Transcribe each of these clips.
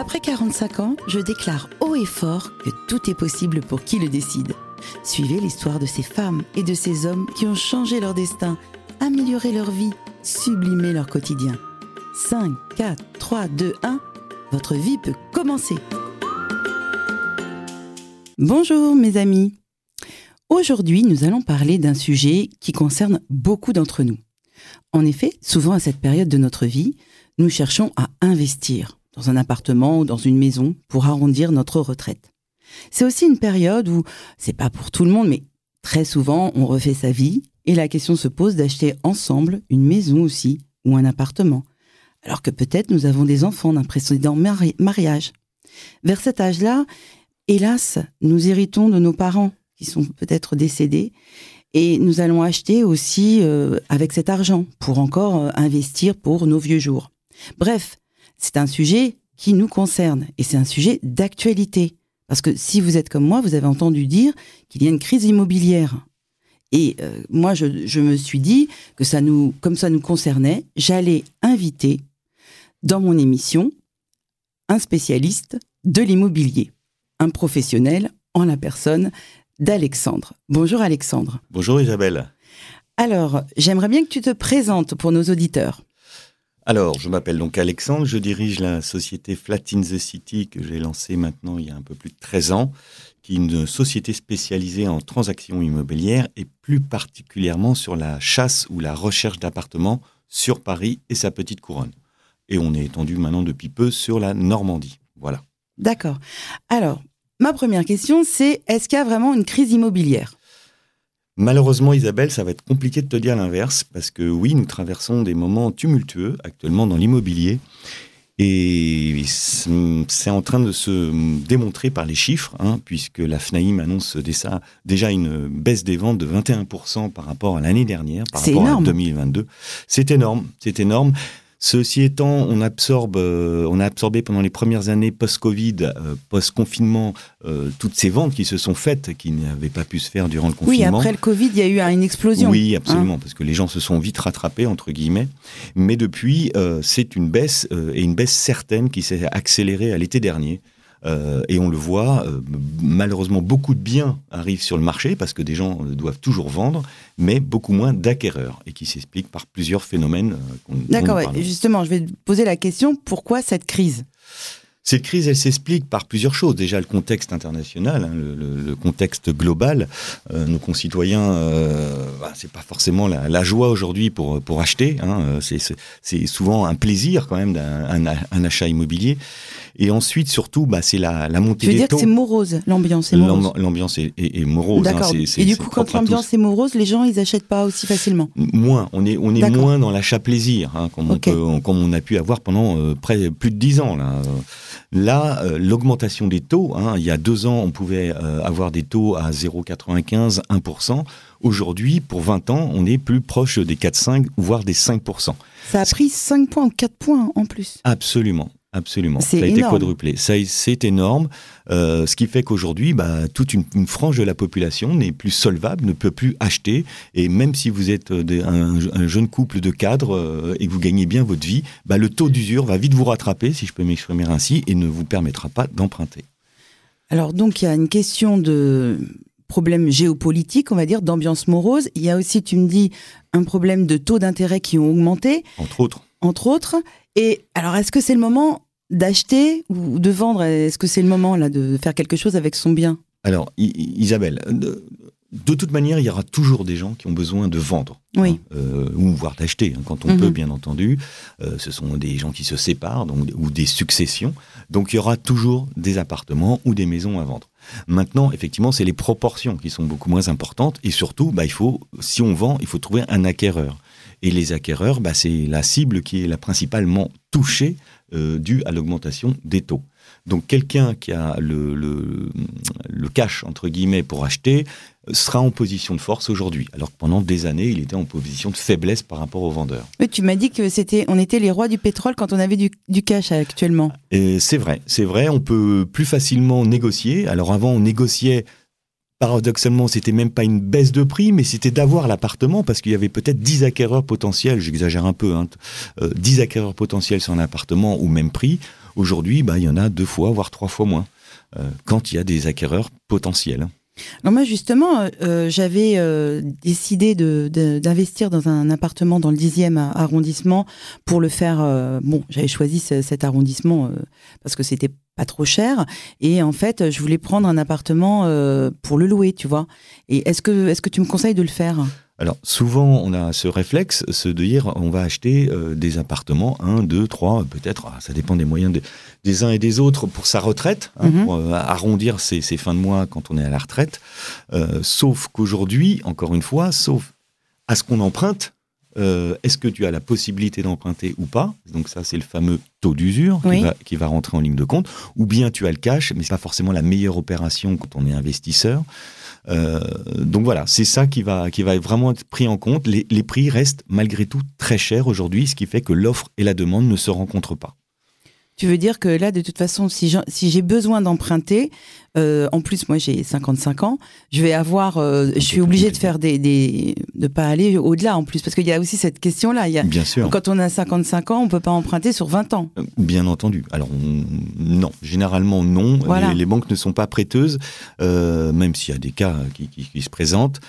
Après 45 ans, je déclare haut et fort que tout est possible pour qui le décide. Suivez l'histoire de ces femmes et de ces hommes qui ont changé leur destin, amélioré leur vie, sublimé leur quotidien. 5, 4, 3, 2, 1, votre vie peut commencer. Bonjour mes amis. Aujourd'hui, nous allons parler d'un sujet qui concerne beaucoup d'entre nous. En effet, souvent à cette période de notre vie, nous cherchons à investir dans un appartement ou dans une maison pour arrondir notre retraite. C'est aussi une période où, c'est pas pour tout le monde, mais très souvent, on refait sa vie et la question se pose d'acheter ensemble une maison aussi ou un appartement, alors que peut-être nous avons des enfants d'un précédent mariage. Vers cet âge-là, hélas, nous héritons de nos parents qui sont peut-être décédés et nous allons acheter aussi euh, avec cet argent pour encore euh, investir pour nos vieux jours. Bref, c'est un sujet qui nous concerne et c'est un sujet d'actualité. Parce que si vous êtes comme moi, vous avez entendu dire qu'il y a une crise immobilière. Et euh, moi, je, je, me suis dit que ça nous, comme ça nous concernait, j'allais inviter dans mon émission un spécialiste de l'immobilier, un professionnel en la personne d'Alexandre. Bonjour Alexandre. Bonjour Isabelle. Alors, j'aimerais bien que tu te présentes pour nos auditeurs. Alors, je m'appelle donc Alexandre, je dirige la société Flat in the City que j'ai lancée maintenant il y a un peu plus de 13 ans, qui est une société spécialisée en transactions immobilières et plus particulièrement sur la chasse ou la recherche d'appartements sur Paris et sa petite couronne. Et on est étendu maintenant depuis peu sur la Normandie. Voilà. D'accord. Alors, ma première question, c'est est-ce qu'il y a vraiment une crise immobilière? Malheureusement, Isabelle, ça va être compliqué de te dire l'inverse, parce que oui, nous traversons des moments tumultueux actuellement dans l'immobilier. Et c'est en train de se démontrer par les chiffres, hein, puisque la FNAIM annonce déjà une baisse des ventes de 21% par rapport à l'année dernière, par rapport à 2022. C'est énorme, c'est énorme. Ceci étant, on absorbe, euh, on a absorbé pendant les premières années post-Covid, euh, post-confinement, euh, toutes ces ventes qui se sont faites, qui n'avaient pas pu se faire durant le confinement. Oui, après le Covid, il y a eu une explosion. Oui, absolument, hein. parce que les gens se sont vite rattrapés entre guillemets. Mais depuis, c'est une baisse et une baisse certaine qui s'est accélérée à l'été dernier. Euh, et on le voit, euh, malheureusement, beaucoup de biens arrivent sur le marché parce que des gens euh, doivent toujours vendre, mais beaucoup moins d'acquéreurs, et qui s'explique par plusieurs phénomènes. D'accord, justement, je vais poser la question, pourquoi cette crise? Cette crise, elle s'explique par plusieurs choses. Déjà, le contexte international, hein, le, contexte global. Euh, nos concitoyens, euh, bah, c'est pas forcément la, joie aujourd'hui pour pour acheter. Hein, c'est souvent un plaisir quand même d'un un, achat immobilier. Et ensuite, surtout, bah, c'est la, la montée tu veux dire que c'est morose, l'ambiance est morose? L'ambiance est, est, morose. Hein, D'accord. et du coup, quand l'ambiance est morose, les gens, ils achètent pas aussi facilement? Moins. On est on est moins dans l'achat plaisir, hein, comme, on comme on a pu avoir pendant euh, près plus de dix ans là. Là, euh, l'augmentation des taux, hein, il y a deux ans, on pouvait euh, avoir des taux à 0,95, 1%. Aujourd'hui, pour 20 ans, on est plus proche des 4,5, voire des 5%. Ça a pris 5 points ou 4 points en plus. Absolument. Absolument. Ça a été quadruplé. C'est énorme. Euh, ce qui fait qu'aujourd'hui, bah, toute une, frange de la population n'est plus solvable, ne peut plus acheter. Et même si vous êtes euh, un, jeune couple de cadres euh, et que vous gagnez bien votre vie, bah, le taux d'usure va vite vous rattraper, si je peux m'exprimer ainsi, et ne vous permettra pas d'emprunter. Alors donc, il y a une question de problème géopolitique, on va dire, d'ambiance morose. Il y a aussi, tu me dis, un problème de taux d'intérêt qui ont augmenté. Entre autres. Entre autres. Et alors, est-ce que c'est le moment d'acheter ou de vendre? Est-ce que c'est le moment là de faire quelque chose avec son bien? Alors, Isabelle, de, toute manière, il y aura toujours des gens qui ont besoin de vendre. Oui. Hein, euh, ou voire d'acheter, hein, quand on peut, mhm. bien entendu. Euh, ce sont des gens qui se séparent donc, ou des successions. Donc, il y aura toujours des appartements ou des maisons à vendre. Maintenant, effectivement, c'est les proportions qui sont beaucoup moins importantes. Et surtout, bah, il faut, si on vend, il faut trouver un acquéreur. Et les acquéreurs, bah, c'est la cible qui est la principalement touchée euh, due à l'augmentation des taux. Donc quelqu'un qui a le, le, le, cash, entre guillemets, pour acheter, sera en position de force aujourd'hui, alors que pendant des années, il était en position de faiblesse par rapport aux vendeurs. Oui, tu m'as dit que c'était, on était les rois du pétrole quand on avait du, du cash actuellement. C'est vrai, c'est vrai, on peut plus facilement négocier. Alors avant, on négociait paradoxalement, c'était même pas une baisse de prix, mais c'était d'avoir l'appartement parce qu'il y avait peut-être 10 acquéreurs potentiels, j'exagère un peu, hein, 10 euh, acquéreurs potentiels sur un appartement au même prix. Aujourd'hui, bah, il y en a deux fois, voire trois fois moins, quand il y a des acquéreurs potentiels. Alors moi justement, euh, euh, j'avais euh, décidé d'investir dans un appartement dans le 10e arrondissement pour le faire. bon, j'avais choisi cet arrondissement parce que c'était pas trop cher et en fait, je voulais prendre un appartement pour le louer, tu vois. Et est-ce que est-ce que tu me conseilles de le faire? Alors souvent on a ce réflexe, ce de dire on va acheter euh, des appartements, un, deux, trois, peut-être, ah, ça dépend des moyens des uns et des autres pour sa retraite, hein, mhm. pour euh, arrondir ses, fins de mois quand on est à la retraite. Euh, sauf qu'aujourd'hui, encore une fois, sauf à ce qu'on emprunte, est-ce que tu as la possibilité d'emprunter ou pas Donc ça, c'est le fameux taux d'usure qui, va, qui, va, rentrer en ligne de compte. Ou bien tu as le cash, mais c'est pas forcément la meilleure opération quand on est investisseur. Euh, donc voilà, c'est ça qui va, qui va vraiment être pris en compte. Les, les prix restent malgré tout très chers aujourd'hui, ce qui fait que l'offre et la demande ne se rencontrent pas. Tu veux dire que là, de toute façon, si j'ai besoin d'emprunter, euh, en plus, moi j'ai 55 ans, je vais avoir, euh, je suis obligée de faire des, des de pas aller au-delà en plus, parce qu'il y a aussi cette question-là. Bien sûr. Quand on a 55 ans, on peut pas emprunter sur 20 ans. Euh, bien entendu. Alors non, généralement non. Les, banques ne sont pas prêteuses, même s'il y a des cas qui, qui, se présentent.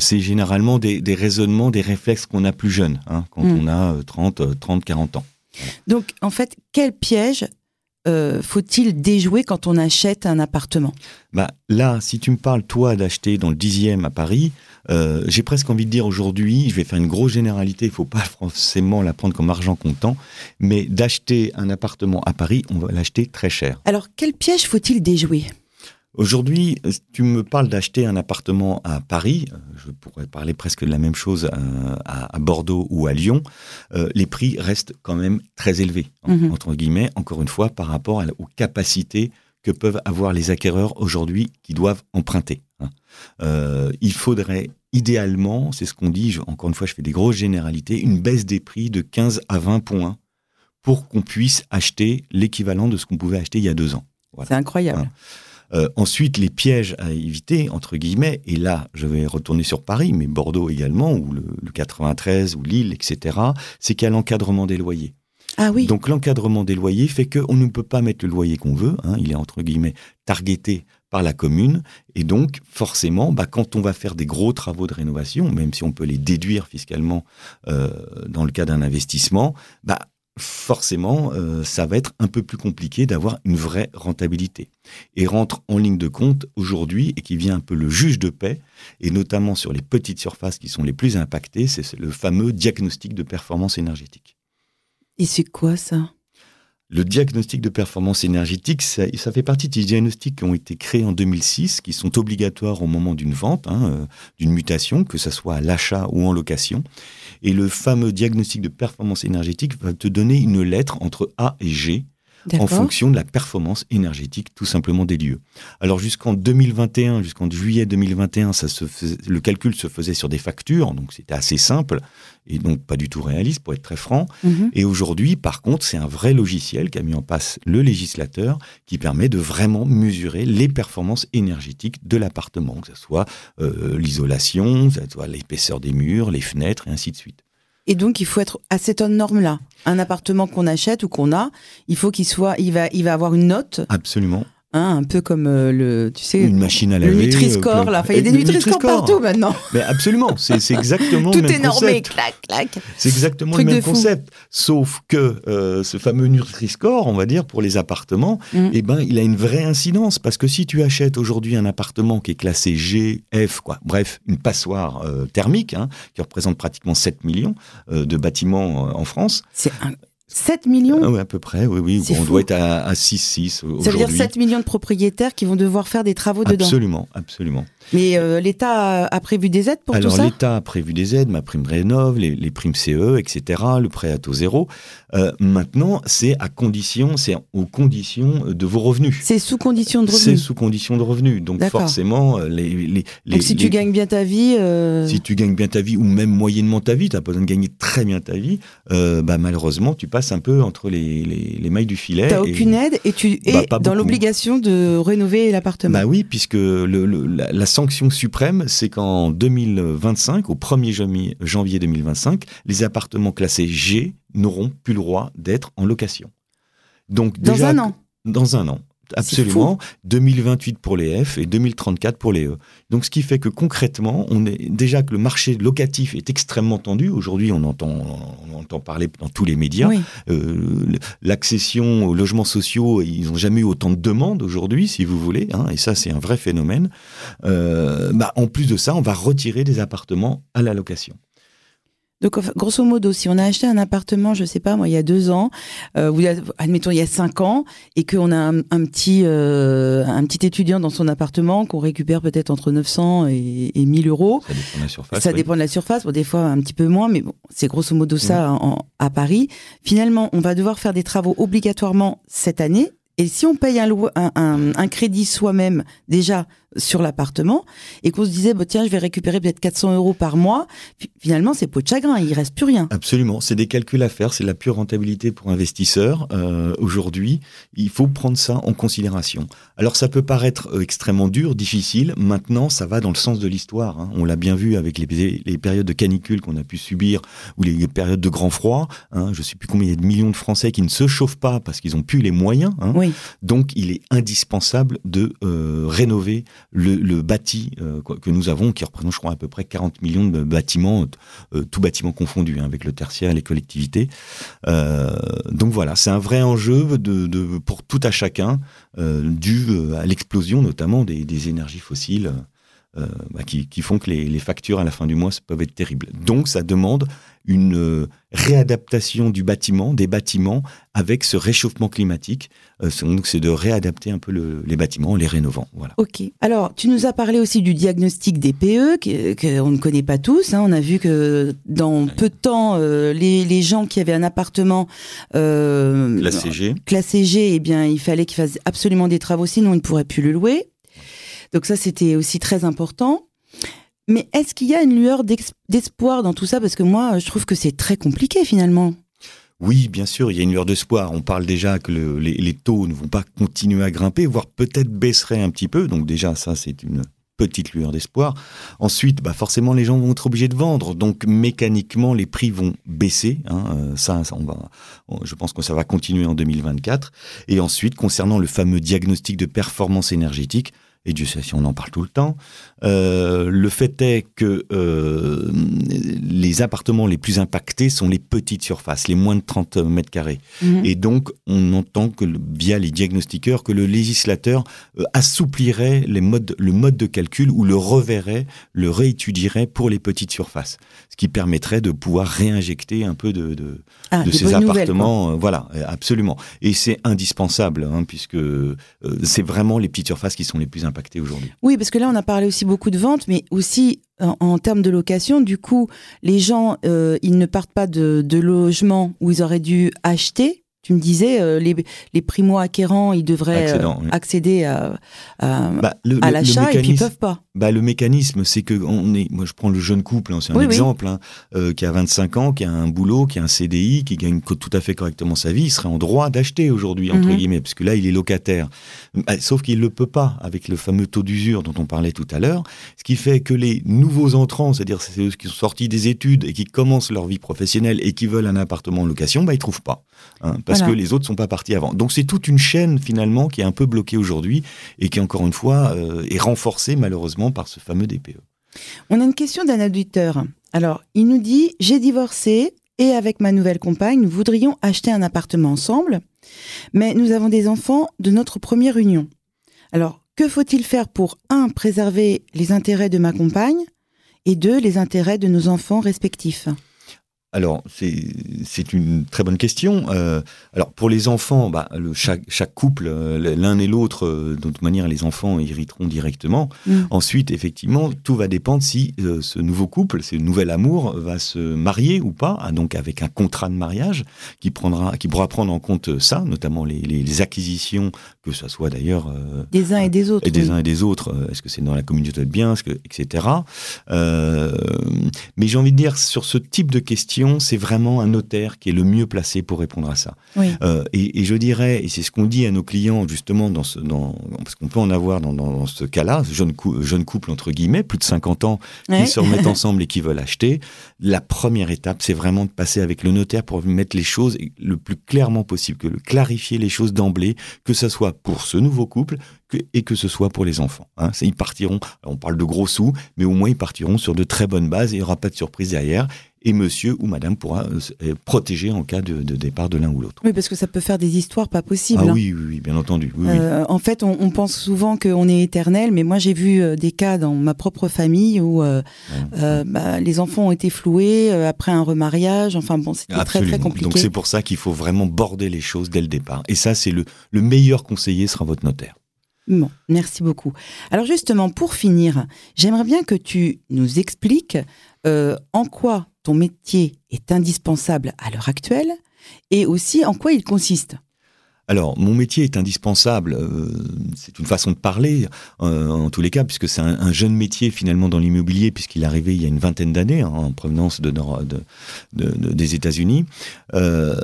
C'est généralement des, des, raisonnements, des réflexes qu'on a plus jeunes, hein, quand hmm. on a 30, 30, 40 ans. Donc, en fait, quel piège euh, faut-il déjouer quand on achète un appartement? Bah, Là, si tu me parles, toi, d'acheter dans le 10e à Paris, euh, j'ai presque envie de dire aujourd'hui, je vais faire une grosse généralité, il ne faut pas forcément la prendre comme argent comptant, mais d'acheter un appartement à Paris, on va l'acheter très cher. Alors, quel piège faut-il déjouer? Aujourd'hui, tu me parles d'acheter un appartement à Paris, euh, je pourrais parler presque de la même chose euh, à, Bordeaux ou à Lyon, euh, les prix restent quand même très élevés, mhm. entre guillemets, encore une fois, par rapport aux capacités que peuvent avoir les acquéreurs aujourd'hui qui doivent emprunter. Hein. il faudrait idéalement, c'est ce qu'on dit, encore une fois, je fais des grosses généralités, une baisse des prix de 15 à 20 points pour qu'on puisse acheter l'équivalent de ce qu'on pouvait acheter il y a deux ans. C'est incroyable. Euh, ensuite, les pièges à éviter, entre guillemets, et là, je vais retourner sur Paris, mais Bordeaux également, ou le, 93, ou Lille, etc., c'est qu'il y a l'encadrement des loyers. Ah oui. Donc l'encadrement des loyers fait qu'on ne peut pas mettre le loyer qu'on veut. Hein, il est entre guillemets targeté par la commune. Et donc, forcément, bah, quand on va faire des gros travaux de rénovation, même si on peut les déduire fiscalement euh, dans le cas d'un investissement, bah, forcément, euh, ça va être un peu plus compliqué d'avoir une vraie rentabilité. Et rentre en ligne de compte aujourd'hui, et qui vient un peu le juge de paix, et notamment sur les petites surfaces qui sont les plus impactées, c'est le fameux diagnostic de performance énergétique. Et c'est quoi ça? Le diagnostic de performance énergétique, ça, fait partie des diagnostics qui ont été créés en 2006, qui sont obligatoires au moment d'une vente, hein, euh, d'une mutation, que ce soit à l'achat ou en location. Et le fameux diagnostic de performance énergétique va te donner une lettre entre A et G en fonction de la performance énergétique tout simplement des lieux. Alors jusqu'en 2021, jusqu'en juillet 2021, ça se le calcul se faisait sur des factures, donc c'était assez simple et donc pas du tout réaliste pour être très franc. Mhm. Et aujourd'hui, par contre, c'est un vrai logiciel qu'a mis en place le législateur qui permet de vraiment mesurer les performances énergétiques de l'appartement, que ce soit euh, l'isolation, que ce soit l'épaisseur des murs, les fenêtres et ainsi de suite. Et donc, il faut être à cette norme-là. Un appartement qu'on achète ou qu'on a, il faut qu'il soit, il va, il va avoir une note. Absolument. Hein, un peu comme euh, le, tu sais, une machine à laver, le Nutri-Score, là. il y a des Nutri-Score partout maintenant. Mais absolument, c'est exactement le même est normé, clac, clac. C'est exactement le même concept. Sauf que euh, ce fameux Nutri-Score, on va dire, pour les appartements, mm. eh ben, il a une vraie incidence. Parce que si tu achètes aujourd'hui un appartement qui est classé G, F, quoi, bref, une passoire euh, thermique, hein, qui représente pratiquement 7 millions de bâtiments en France. C'est un 7 millions ah Oui, à peu près, oui, oui. on doit être à, 6, 6 aujourd'hui. Ça veut dire 7 millions de propriétaires qui vont devoir faire des travaux dedans Absolument, absolument. Mais euh, l'État a prévu des aides pour tout ça? Alors l'État a prévu des aides, ma prime rénov, les, les, primes CE, etc., le prêt à taux zéro. Euh, maintenant, c'est à condition, c'est aux conditions de vos revenus. C'est sous condition de revenus. C'est sous condition de revenus. Donc forcément, euh, les, les, Donc si tu gagnes bien ta vie, si tu gagnes bien ta vie ou même moyennement ta vie, tu n'as pas besoin de gagner très bien ta vie. bah malheureusement, tu passes un peu entre les, les mailles du filet. Tu n'as aucune aide et tu es bah, dans l'obligation de rénover l'appartement. Bah oui, puisque le, la, la sanction suprême, c'est qu'en 2025, au 1er janvier 2025, les appartements classés G n'auront plus le droit d'être en location. Donc, dans un an Dans un an. Absolument. 2028 pour les F et 2034 pour les E. Donc, ce qui fait que concrètement, on est déjà que le marché locatif est extrêmement tendu. Aujourd'hui, on entend, on entend parler dans tous les médias. Euh, l'accession aux logements sociaux, ils n'ont jamais eu autant de demandes aujourd'hui, si vous voulez. Hein, et ça, c'est un vrai phénomène. Euh, bah, en plus de ça, on va retirer des appartements à la location. Donc, grosso modo, si on a acheté un appartement, je sais pas, moi, il y a deux ans, euh, ou admettons il y a cinq ans, et qu'on a un, petit euh, un petit étudiant dans son appartement qu'on récupère peut-être entre 900 et, et 1000 euros. Ça dépend de la surface. Ça dépend de la surface. Bon, des fois un petit peu moins, mais bon, c'est grosso modo ça à Paris. Finalement, on va devoir faire des travaux obligatoirement cette année et si on paye un, un, un crédit soi-même déjà sur l'appartement et qu'on se disait bah, tiens je vais récupérer peut-être 400 euros par mois finalement c'est peau de chagrin il reste plus rien absolument c'est des calculs à faire c'est la pure rentabilité pour investisseurs euh, aujourd'hui il faut prendre ça en considération alors ça peut paraître euh, extrêmement dur difficile maintenant ça va dans le sens de l'histoire hein. on l'a bien vu avec les, les périodes de canicule qu'on a pu subir ou les périodes de grand froid hein. je sais plus combien il y a de millions de Français qui ne se chauffent pas parce qu'ils ont plus les moyens hein. oui. donc il est indispensable de euh, rénover le, bâti euh, que nous avons, qui représente, je crois, à peu près 40 millions de bâtiments, euh, tout bâtiment confondu, hein, avec le tertiaire et les collectivités. Euh, donc voilà, c'est un vrai enjeu de, pour tout à chacun, dû à l'explosion notamment des, énergies fossiles. Bah, qui, font que les, les, factures à la fin du mois peuvent être terribles. Donc ça demande une euh, réadaptation du bâtiment, des bâtiments, avec ce réchauffement climatique. Euh, donc, c'est de réadapter un peu les bâtiments en les rénovant. Voilà. Ok. Alors, tu nous as parlé aussi du diagnostic des PE, qu'on ne connaît pas tous. Hein. On a vu que dans peu de temps, euh, les, gens qui avaient un appartement classé G, classé G, eh bien, il fallait qu'ils fassent absolument des travaux, sinon ils ne pourraient plus le louer. Donc ça, c'était aussi très important. Mais est-ce qu'il y a une lueur d'espoir dans tout ça? Parce que moi, je trouve que c'est très compliqué finalement. Oui, bien sûr, il y a une lueur d'espoir. On parle déjà que les, taux ne vont pas continuer à grimper, voire peut-être baisseraient un petit peu. Donc déjà, ça, c'est une petite lueur d'espoir. Ensuite, bah forcément, les gens vont être obligés de vendre. Donc mécaniquement, les prix vont baisser. Hein. Euh, ça, ça, on va, je pense que ça va continuer en 2024. Et ensuite, concernant le fameux diagnostic de performance énergétique, et Dieu sait si on en parle tout le temps. Euh, le fait est que euh, les appartements les plus impactés sont les petites surfaces, les moins de 30 mètres carrés. Mhm. Et donc, on entend que via les diagnostiqueurs que le législateur euh, assouplirait les modes, le mode de calcul ou le reverrait, le réétudierait pour les petites surfaces, ce qui permettrait de pouvoir réinjecter un peu de, de, ah, ces appartements. voilà, absolument. Et c'est indispensable, hein, puisque c'est vraiment les petites surfaces qui sont les plus impactées aujourd'hui. Oui, parce que là, on a parlé aussi beaucoup de ventes, mais aussi en, termes de location, du coup, les gens, euh, ils ne partent pas de, de logements où ils auraient dû acheter, tu me disais, euh, les, les primo-acquérants, ils devraient euh, accéder à, à, bah, l'achat et puis ils peuvent pas. Bah, le mécanisme, c'est que on est, moi je prends le jeune couple, hein, c'est un exemple, hein, euh, qui a 25 ans, qui a un boulot, qui a un CDI, qui gagne tout à fait correctement sa vie, il serait en droit d'acheter aujourd'hui, entre mhm. guillemets, parce que là il est locataire. Bah, sauf qu'il ne le peut pas avec le fameux taux d'usure dont on parlait tout à l'heure, ce qui fait que les nouveaux entrants, c'est-à-dire ceux qui sont sortis des études et qui commencent leur vie professionnelle et qui veulent un appartement en location, bah, ils trouvent pas. Hein, parce que les autres sont pas partis avant. Donc c'est toute une chaîne finalement qui est un peu bloquée aujourd'hui et qui encore une fois euh, est renforcée malheureusement par ce fameux DPE. On a une question d'un auditeur. Alors il nous dit j'ai divorcé et avec ma nouvelle compagne nous voudrions acheter un appartement ensemble, mais nous avons des enfants de notre première union. Alors que faut-il faire pour un préserver les intérêts de ma compagne et deux les intérêts de nos enfants respectifs? Alors, c'est une très bonne question. Euh, alors, pour les enfants, bah, le, chaque, chaque, couple, euh, l'un et l'autre, euh, de toute manière, les enfants hériteront directement. Mm. Ensuite, effectivement, tout va dépendre si ce nouveau couple, ce nouvel amour, va se marier ou pas, hein, donc avec un contrat de mariage qui, prendra, qui pourra prendre en compte ça, notamment les, les, acquisitions, que ce soit d'ailleurs... des uns et des autres. Et des uns et des autres. Est-ce que c'est dans la communauté de biens, que, etc. mais j'ai envie de dire, sur ce type de questions, c'est vraiment un notaire qui est le mieux placé pour répondre à ça. Euh, et, je dirais, et c'est ce qu'on dit à nos clients justement, dans ce, dans, parce qu'on peut en avoir dans, ce cas-là, jeune, jeune couple entre guillemets, plus de 50 ans, qui se remettent ensemble et qui veulent acheter. La première étape, c'est vraiment de passer avec le notaire pour mettre les choses le plus clairement possible, que le clarifier les choses d'emblée, que ce soit pour ce nouveau couple et que ce soit pour les enfants. Hein. Ils partiront, on parle de gros sous, mais au moins ils partiront sur de très bonnes bases et il n'y aura pas de surprise derrière et monsieur ou madame pourra euh, protéger en cas de, départ de l'un ou l'autre. Oui, parce que ça peut faire des histoires pas possibles. Ah hein. oui, oui, bien entendu. Euh, en fait, on, pense souvent qu'on est éternel, mais moi j'ai vu euh, des cas dans ma propre famille où bah, les enfants ont été floués après un remariage. Enfin bon, c'était très très compliqué. Donc c'est pour ça qu'il faut vraiment border les choses dès le départ. Et ça, c'est le, le meilleur conseiller sera votre notaire. Merci beaucoup. Alors justement, pour finir, j'aimerais bien que tu nous expliques en quoi ton métier est indispensable à l'heure actuelle et aussi en quoi il consiste alors, mon métier est indispensable, euh, c'est une façon de parler, euh, en tous les cas, puisque c'est un, jeune métier finalement dans l'immobilier, puisqu'il est arrivé il y a une vingtaine d'années, hein, en provenance de, des États-Unis. Euh,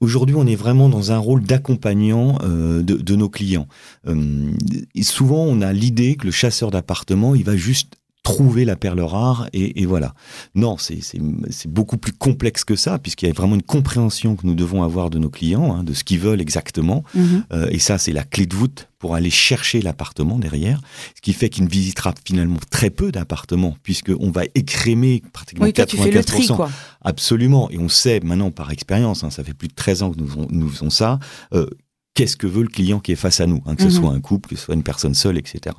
aujourd'hui, on est vraiment dans un rôle d'accompagnant de, nos clients. souvent, on a l'idée que le chasseur d'appartements, il va juste trouver la perle rare et, voilà. Non, c'est beaucoup plus complexe que ça, puisqu'il y a vraiment une compréhension que nous devons avoir de nos clients, hein, de ce qu'ils veulent exactement. Mhm. Euh, et ça, c'est la clé de voûte pour aller chercher l'appartement derrière, ce qui fait qu'il ne visitera finalement très peu d'appartements, puisqu'on va écrémer pratiquement oui, 84%. quoi. Absolument. Et on sait maintenant par expérience, hein, ça fait plus de 13 ans que nous, nous faisons ça, euh, qu'est-ce que veut le client qui est face à nous, hein, que ce mhm. soit un couple, que ce soit une personne seule, etc.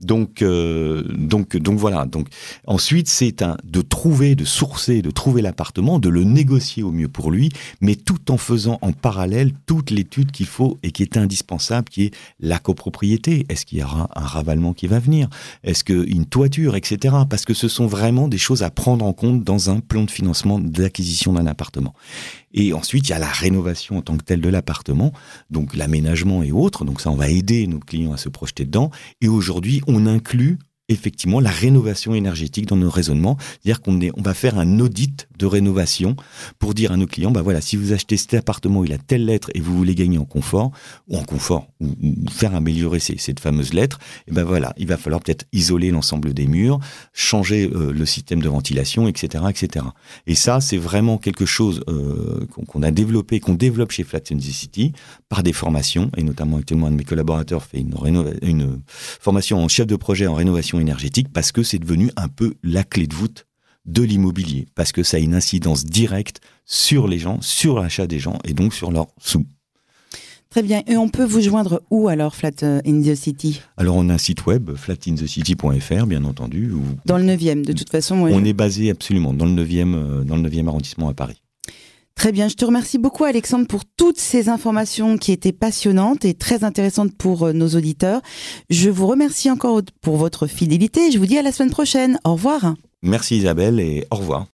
Donc, euh, donc, donc voilà. Donc ensuite, c'est de trouver, de sourcer, de trouver l'appartement, de le négocier au mieux pour lui, mais tout en faisant en parallèle toute l'étude qu'il faut et qui est indispensable, qui est la copropriété. Est-ce qu'il y aura un ravalement qui va venir? Est-ce qu'une toiture, etc. Parce que ce sont vraiment des choses à prendre en compte dans un plan de financement d'acquisition d'un appartement. Et ensuite, il y a la rénovation en tant que telle de l'appartement, donc l'aménagement et autres. Donc ça, on va aider nos clients à se projeter dedans. Et aujourd'hui, on inclut effectivement la rénovation énergétique dans nos raisonnements. C'est-à-dire qu'on on va faire un audit de rénovation pour dire à nos clients, bah voilà, si vous achetez cet appartement, il a telle lettre et vous voulez gagner en confort, ou en confort, ou, faire améliorer ces, cette fameuse lettre, et ben voilà, il va falloir peut-être isoler l'ensemble des murs, changer euh, le système de ventilation, etc., etc. Et ça, c'est vraiment quelque chose euh, qu'on a développé, qu'on développe chez Flat City par des formations, et notamment actuellement un de mes collaborateurs fait une, une formation en chef de projet en rénovation énergétique parce que c'est devenu un peu la clé de voûte de l'immobilier, parce que ça a une incidence directe sur les gens, sur l'achat des gens et donc sur leurs sous. Très bien. Et on peut vous joindre où alors, Flat euh, in the City? Alors on a un site web, flatinthecity.fr, bien entendu. Dans le 9e, de toute façon. On est basé absolument dans le 9e, euh, dans le 9e arrondissement à Paris. Très bien, je te remercie beaucoup Alexandre pour toutes ces informations qui étaient passionnantes et très intéressantes pour euh, nos auditeurs. Je vous remercie encore pour votre fidélité et je vous dis à la semaine prochaine. Au revoir. Merci Isabelle et au revoir.